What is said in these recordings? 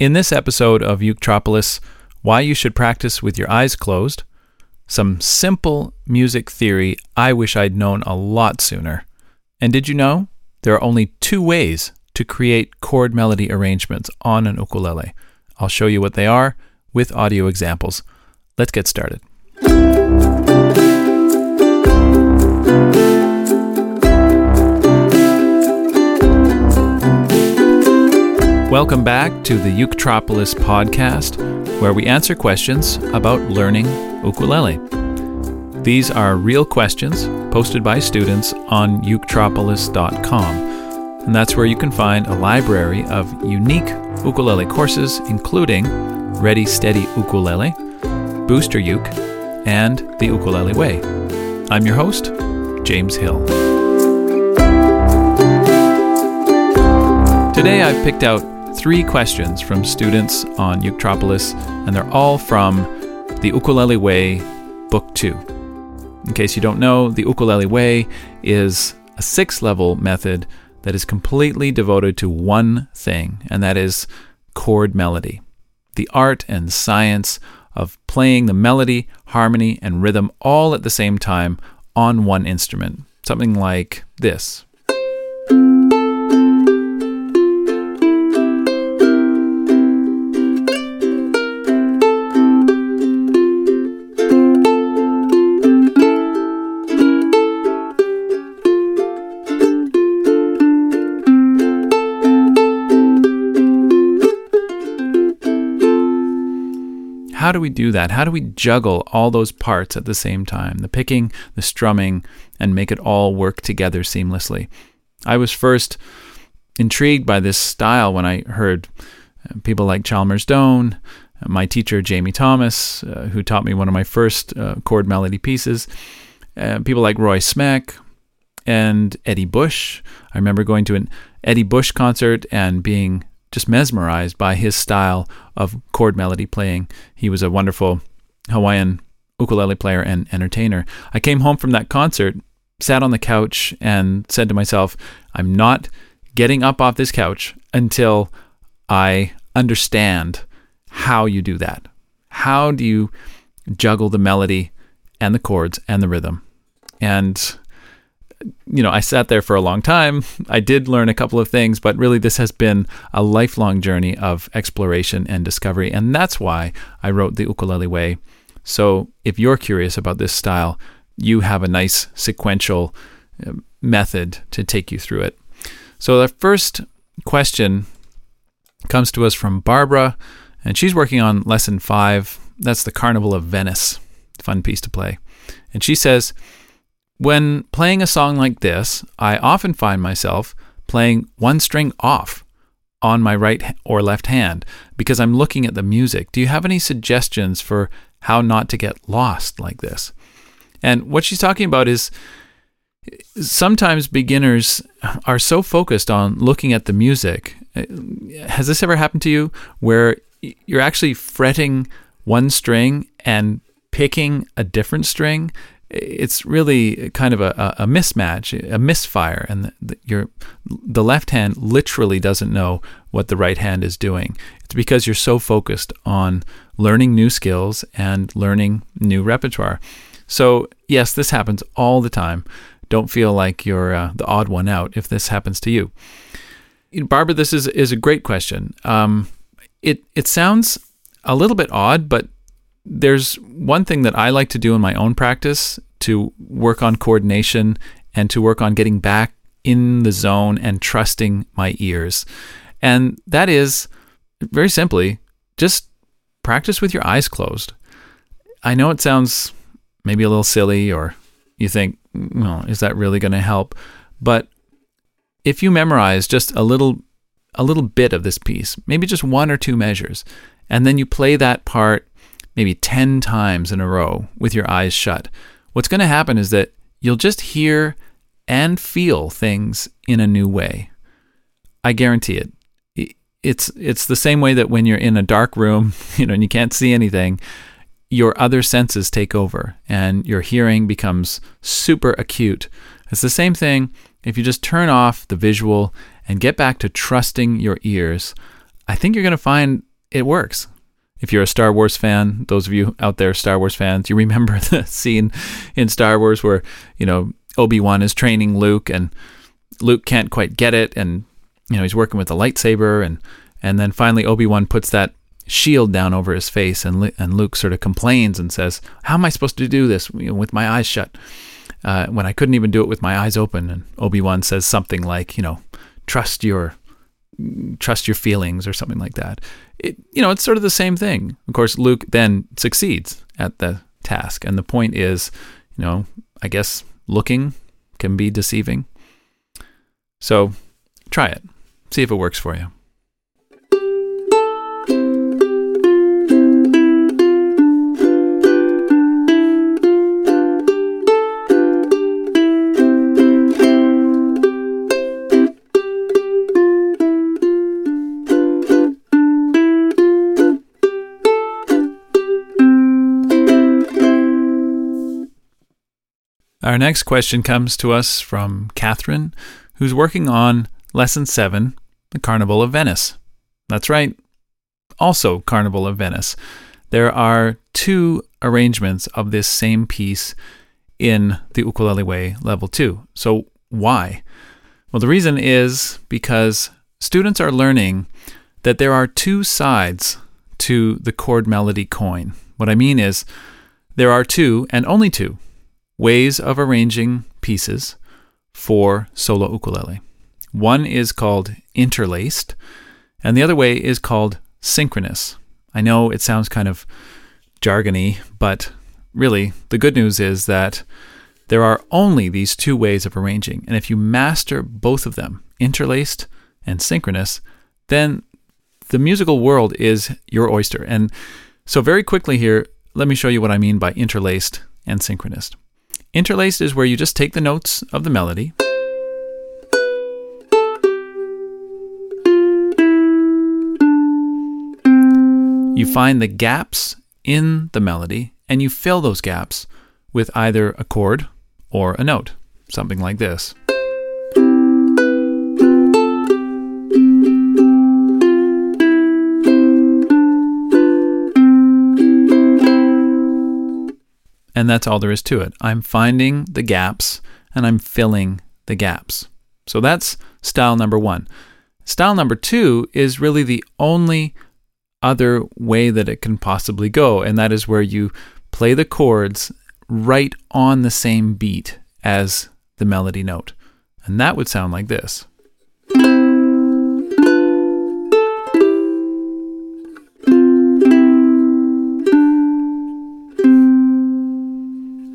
In this episode of Uketropolis, why you should practice with your eyes closed, some simple music theory I wish I'd known a lot sooner. And did you know there are only two ways to create chord melody arrangements on an ukulele? I'll show you what they are with audio examples. Let's get started. Welcome back to the Uketropolis podcast, where we answer questions about learning ukulele. These are real questions posted by students on uketropolis.com, and that's where you can find a library of unique ukulele courses, including Ready Steady Ukulele, Booster Uke, and The Ukulele Way. I'm your host, James Hill. Today I've picked out three questions from students on Uketropolis, and they're all from The Ukulele Way, Book 2. In case you don't know, The Ukulele Way is a six level method that is completely devoted to one thing, and that is chord melody. The art and science of playing the melody, harmony, and rhythm all at the same time on one instrument. Something like this. How do we do that? How do we juggle all those parts at the same time? The picking, the strumming, and make it all work together seamlessly. I was first intrigued by this style when I heard uh, people like Chalmers Doane, my teacher Jamie Thomas, uh, who taught me one of my first uh, chord melody pieces, uh, people like Roy Smeck and Eddie Bush. I remember going to an Eddie Bush concert and being just mesmerized by his style of chord melody playing. He was a wonderful Hawaiian ukulele player and entertainer. I came home from that concert, sat on the couch, and said to myself, I'm not getting up off this couch until I understand how you do that. How do you juggle the melody and the chords and the rhythm? And you know, I sat there for a long time. I did learn a couple of things, but really this has been a lifelong journey of exploration and discovery. And that's why I wrote The Ukulele Way. So if you're curious about this style, you have a nice sequential uh, method to take you through it. So the first question comes to us from Barbara, and she's working on lesson five. That's the Carnival of Venice. Fun piece to play. And she says, when playing a song like this, I often find myself playing one string off on my right or left hand because I'm looking at the music. Do you have any suggestions for how not to get lost like this? And what she's talking about is sometimes beginners are so focused on looking at the music. Has this ever happened to you where you're actually fretting one string and picking a different string? It's really kind of a, a mismatch, a misfire, and the, your the left hand literally doesn't know what the right hand is doing. It's because you're so focused on learning new skills and learning new repertoire. So yes, this happens all the time. Don't feel like you're uh, the odd one out if this happens to you. Barbara, this is is a great question. Um, it it sounds a little bit odd, but there's one thing that I like to do in my own practice to work on coordination and to work on getting back in the zone and trusting my ears. And that is very simply just practice with your eyes closed. I know it sounds maybe a little silly or you think, well, is that really going to help? But if you memorize just a little a little bit of this piece, maybe just one or two measures, and then you play that part maybe 10 times in a row with your eyes shut, what's going to happen is that you'll just hear and feel things in a new way. I guarantee it. It's it's the same way that when you're in a dark room, you know, and you can't see anything, your other senses take over and your hearing becomes super acute. It's the same thing if you just turn off the visual and get back to trusting your ears. I think you're going to find it works. If you're a Star Wars fan, those of you out there, Star Wars fans, you remember the scene in Star Wars where, you know, Obi Wan is training Luke and Luke can't quite get it. And, you know, he's working with a lightsaber. And, and then finally, Obi Wan puts that shield down over his face. And, and Luke sort of complains and says, How am I supposed to do this with my eyes shut? Uh, when I couldn't even do it with my eyes open. And Obi Wan says something like, you know, trust your trust your feelings or something like that. It, you know, it's sort of the same thing. Of course, Luke then succeeds at the task, and the point is, you know, I guess looking can be deceiving. So, try it. See if it works for you. Our next question comes to us from Catherine, who's working on Lesson 7, The Carnival of Venice. That's right, also Carnival of Venice. There are two arrangements of this same piece in the Ukulele Way Level 2. So, why? Well, the reason is because students are learning that there are two sides to the chord melody coin. What I mean is, there are two, and only two, ways of arranging pieces for solo ukulele. One is called interlaced, and the other way is called synchronous. I know it sounds kind of jargony, but really, the good news is that there are only these two ways of arranging. And if you master both of them, interlaced and synchronous, then the musical world is your oyster. And so, very quickly here, let me show you what I mean by interlaced and synchronous. Interlaced is where you just take the notes of the melody. You find the gaps in the melody and you fill those gaps with either a chord or a note, something like this. And that's all there is to it. I'm finding the gaps and I'm filling the gaps. So that's style number one. Style number two is really the only other way that it can possibly go, and that is where you play the chords right on the same beat as the melody note. And that would sound like this.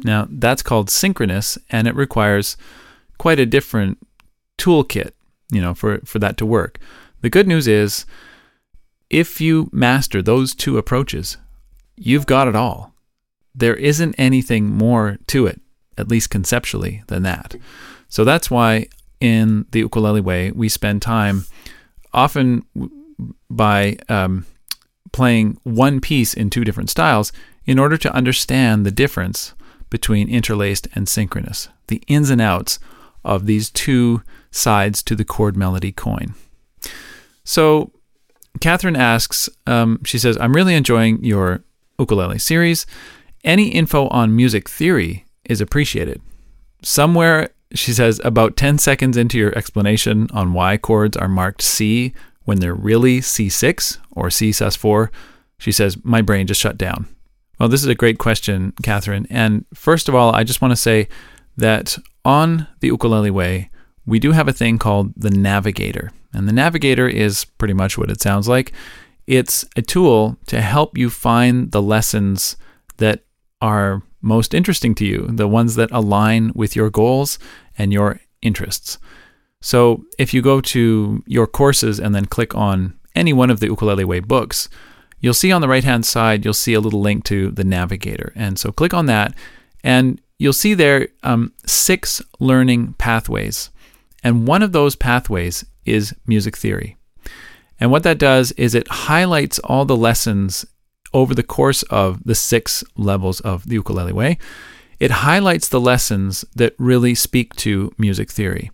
Now, that's called synchronous, and it requires quite a different toolkit, you know, for, for that to work. The good news is, if you master those two approaches, you've got it all. There isn't anything more to it, at least conceptually, than that. So that's why in the ukulele way, we spend time often by um, playing one piece in two different styles in order to understand the difference between interlaced and synchronous, the ins and outs of these two sides to the chord melody coin. So, Catherine asks, um, she says, I'm really enjoying your ukulele series. Any info on music theory is appreciated. Somewhere, she says, about 10 seconds into your explanation on why chords are marked C when they're really C6 or C sus4, she says, my brain just shut down. Well, this is a great question, Catherine. And first of all, I just want to say that on the ukulele way, we do have a thing called the navigator. And the navigator is pretty much what it sounds like. It's a tool to help you find the lessons that are most interesting to you, the ones that align with your goals and your interests. So if you go to your courses and then click on any one of the Ukulele Way books, you'll see on the right hand side, you'll see a little link to the navigator. And so click on that, and you'll see there um, six learning pathways. And one of those pathways is music theory. And what that does is it highlights all the lessons over the course of the six levels of the ukulele way. It highlights the lessons that really speak to music theory.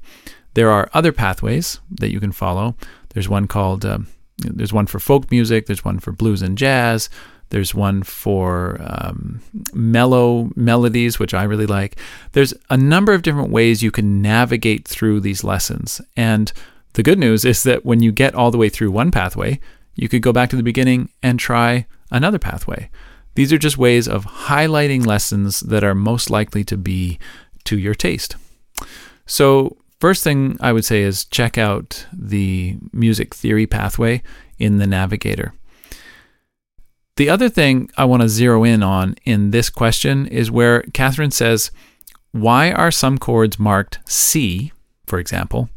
There are other pathways that you can follow. There's one called um, There's one for folk music, there's one for blues and jazz, there's one for um, mellow melodies, which I really like. There's a number of different ways you can navigate through these lessons. And the good news is that when you get all the way through one pathway, you could go back to the beginning and try another pathway. These are just ways of highlighting lessons that are most likely to be to your taste. So, first thing I would say is check out the music theory pathway in the Navigator. The other thing I want to zero in on in this question is where Catherine says, Why are some chords marked C, for example,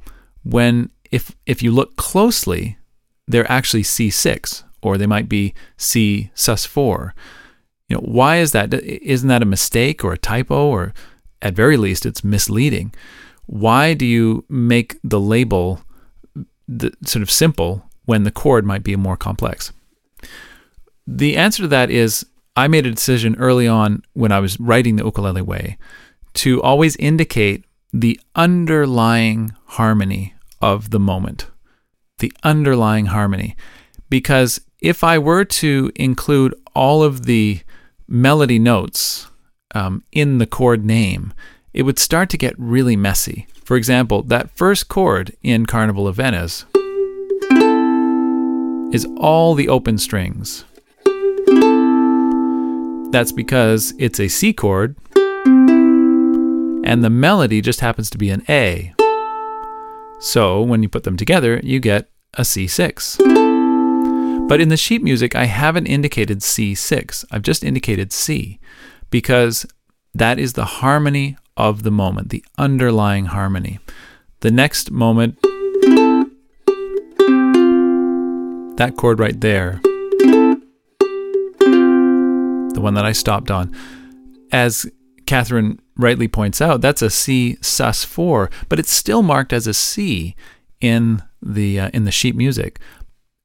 when if, if you look closely, they're actually C6 or they might be C sus4? You know, why is that? Isn't that a mistake or a typo or at very least it's misleading? Why do you make the label the, sort of simple when the chord might be more complex? The answer to that is I made a decision early on when I was writing the ukulele way to always indicate the underlying harmony of the moment. The underlying harmony. Because if I were to include all of the melody notes um, in the chord name, it would start to get really messy. For example, that first chord in Carnival of Venice is all the open strings. That's because it's a C chord and the melody just happens to be an A. So when you put them together, you get a C6. But in the sheet music, I haven't indicated C6. I've just indicated C because that is the harmony of the moment, the underlying harmony. The next moment, that chord right there, the one that I stopped on, as Catherine rightly points out, that's a C sus4, but it's still marked as a C in the uh, in the sheet music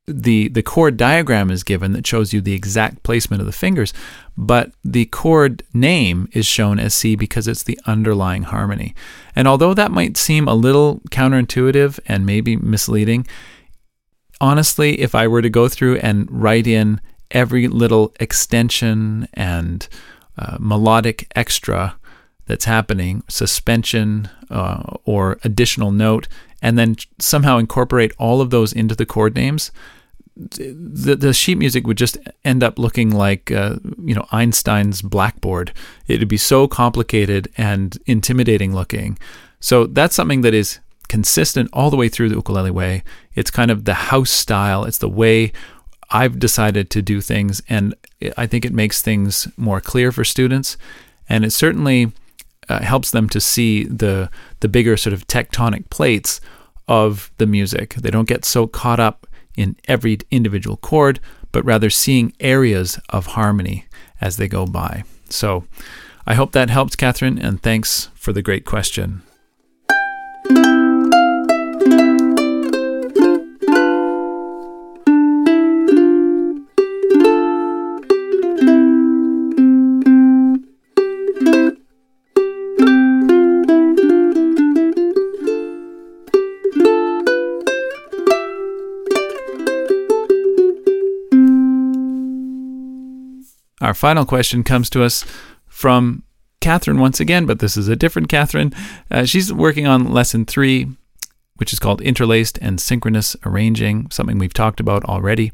the the chord diagram is given that shows you the exact placement of the fingers, but the chord name is shown as C because it's the underlying harmony. And although that might seem a little counterintuitive and maybe misleading, honestly, if I were to go through and write in every little extension and uh, melodic extra that's happening, suspension uh, or additional note, and then somehow incorporate all of those into the chord names, the, the sheet music would just end up looking like uh, you know Einstein's blackboard. It would be so complicated and intimidating looking. So that's something that is consistent all the way through the ukulele way. It's kind of the house style. It's the way I've decided to do things, and I think it makes things more clear for students, and it certainly uh, helps them to see the the bigger sort of tectonic plates of the music. They don't get so caught up in every individual chord, but rather seeing areas of harmony as they go by. So I hope that helped, Catherine, and thanks for the great question. Our final question comes to us from Catherine once again, but this is a different Catherine. Uh, she's working on lesson three, which is called interlaced and synchronous arranging, something we've talked about already.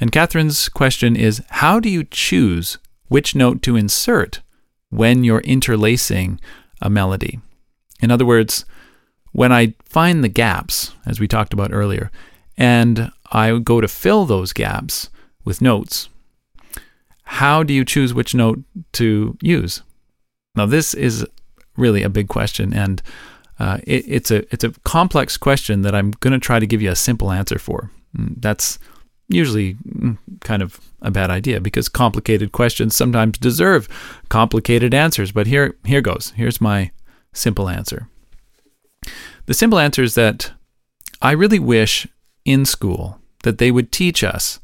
And Catherine's question is How do you choose which note to insert when you're interlacing a melody? In other words, when I find the gaps, as we talked about earlier, and I go to fill those gaps with notes, how do you choose which note to use? Now, this is really a big question, and uh, it, it's a it's a complex question that I'm going to try to give you a simple answer for. Mm, that's usually mm, kind of a bad idea because complicated questions sometimes deserve complicated answers. But here here goes. Here's my simple answer. The simple answer is that I really wish in school that they would teach us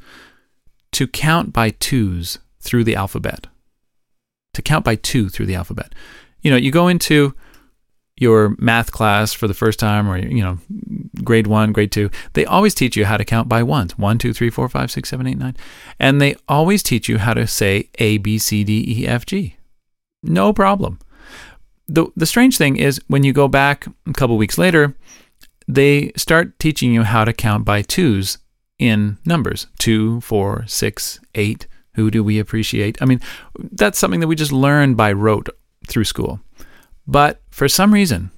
to count by twos through the alphabet, to count by two through the alphabet. You know, you go into your math class for the first time or you know grade one grade two they always teach you how to count by ones. One two three four five six seven eight nine. And they always teach you how to say a b c d e f g. No problem. The, the strange thing is when you go back a couple weeks later they start teaching you how to count by twos in numbers. Two four six eight who do we appreciate i mean that's something that we just learned by rote through school but for some reason,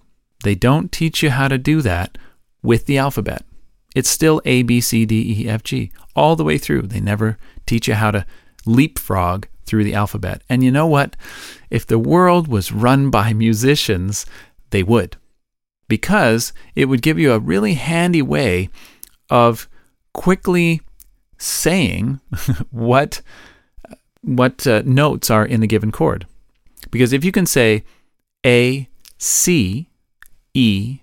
they don't teach you how to do that with the alphabet. It's still A, B, C, D, E, F, G, all the way through. They never teach you how to leapfrog through the alphabet. And you know what? If the world was run by musicians, they would. Because it would give you a really handy way of quickly saying what what uh, notes are in a given chord. Because if you can say a, C, E,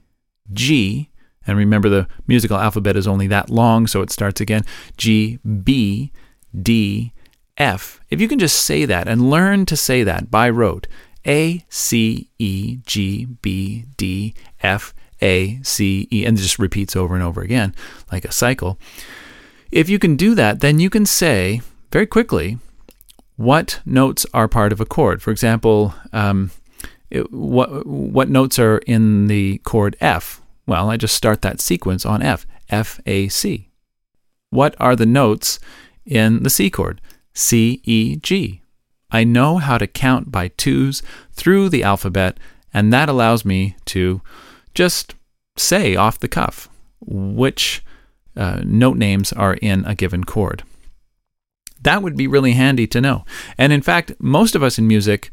G, and remember the musical alphabet is only that long, so it starts again G, B, D, F. If you can just say that and learn to say that by rote A, C, E, G, B, D, F, A, C, E, and it just repeats over and over again like a cycle. If you can do that, then you can say very quickly what notes are part of a chord. For example, um, it, what what notes are in the chord F? Well, I just start that sequence on F, F A C. What are the notes in the C chord? C E G. I know how to count by twos through the alphabet, and that allows me to just say off the cuff which uh, note names are in a given chord. That would be really handy to know. And in fact, most of us in music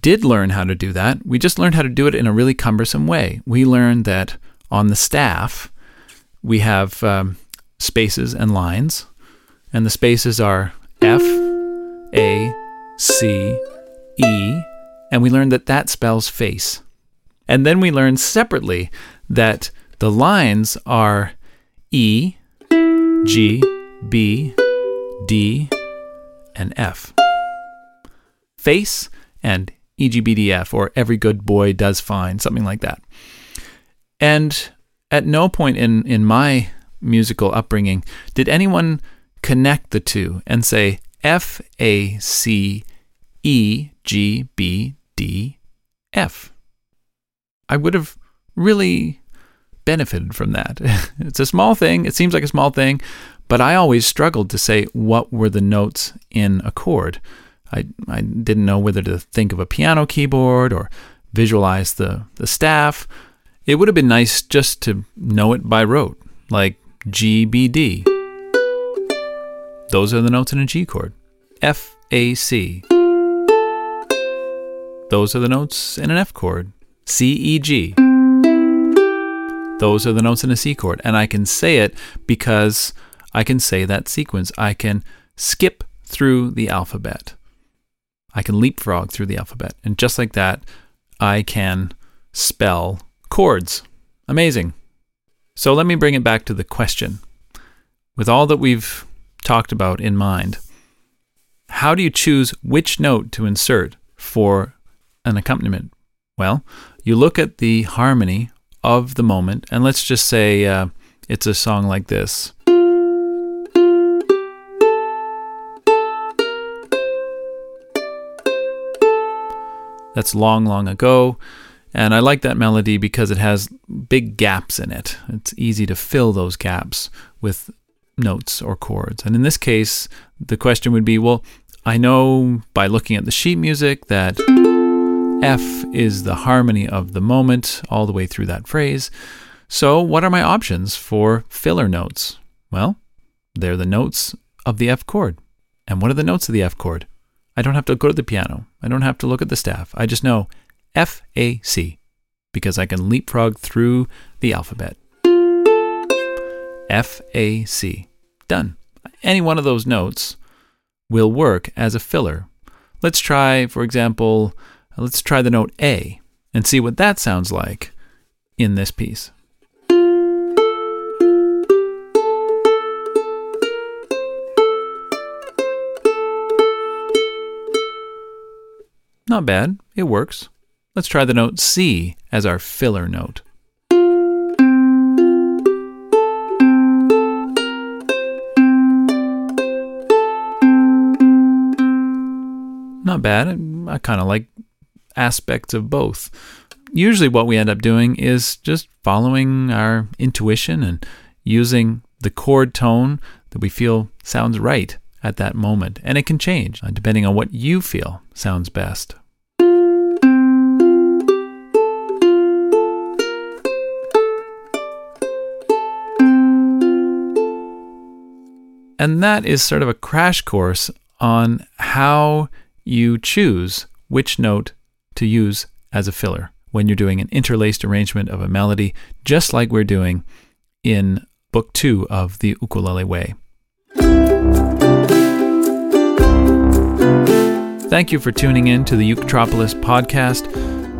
did learn how to do that. We just learned how to do it in a really cumbersome way. We learned that on the staff, we have um, spaces and lines, and the spaces are F, A, C, E, and we learned that that spells face. And then we learned separately that the lines are E, G, B, D, and F. Face and EGBDF or Every Good Boy Does Fine, something like that. And at no point in, in my musical upbringing did anyone connect the two and say F A C E G B D F. I would have really benefited from that. it's a small thing, it seems like a small thing, but I always struggled to say what were the notes in a chord. I, I didn't know whether to think of a piano keyboard or visualize the, the staff. It would have been nice just to know it by rote, like G, B, D. Those are the notes in a G chord. F, A, C. Those are the notes in an F chord. C, E, G. Those are the notes in a C chord. And I can say it because I can say that sequence. I can skip through the alphabet. I can leapfrog through the alphabet. And just like that, I can spell chords. Amazing. So let me bring it back to the question. With all that we've talked about in mind, how do you choose which note to insert for an accompaniment? Well, you look at the harmony of the moment, and let's just say uh, it's a song like this. That's long, long ago. And I like that melody because it has big gaps in it. It's easy to fill those gaps with notes or chords. And in this case, the question would be well, I know by looking at the sheet music that F is the harmony of the moment all the way through that phrase. So, what are my options for filler notes? Well, they're the notes of the F chord. And what are the notes of the F chord? I don't have to go to the piano. I don't have to look at the staff. I just know F A C because I can leapfrog through the alphabet. F A C. Done. Any one of those notes will work as a filler. Let's try, for example, Uh, let's try the note A and see what that sounds like in this piece. Not bad. It works. Let's try the note C as our filler note. Not bad. I kind of like aspects of both. Usually, what we end up doing is just following our intuition and using the chord tone that we feel sounds right at that moment. And it can change uh, depending on what you feel sounds best. And that is sort of a crash course on how you choose which note to use as a filler when you're doing an interlaced arrangement of a melody, just like we're doing in Book Two of The Ukulele Way. Thank you for tuning in to the Uketropolis podcast.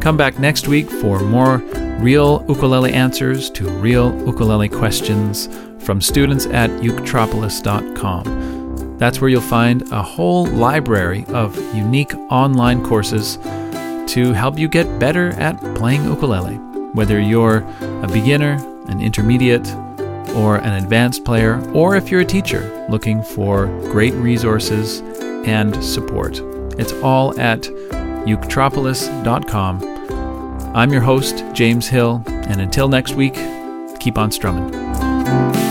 Come back next week for more real ukulele answers to real ukulele questions from students at uketropolis.com. That's where you'll find a whole library of unique online courses to help you get better at playing ukulele. Whether you're a beginner, an intermediate, or an advanced player, or if you're a teacher looking for great resources and support. It's all at uketropolis.com. I'm your host, James Hill, and until next week, keep on strumming.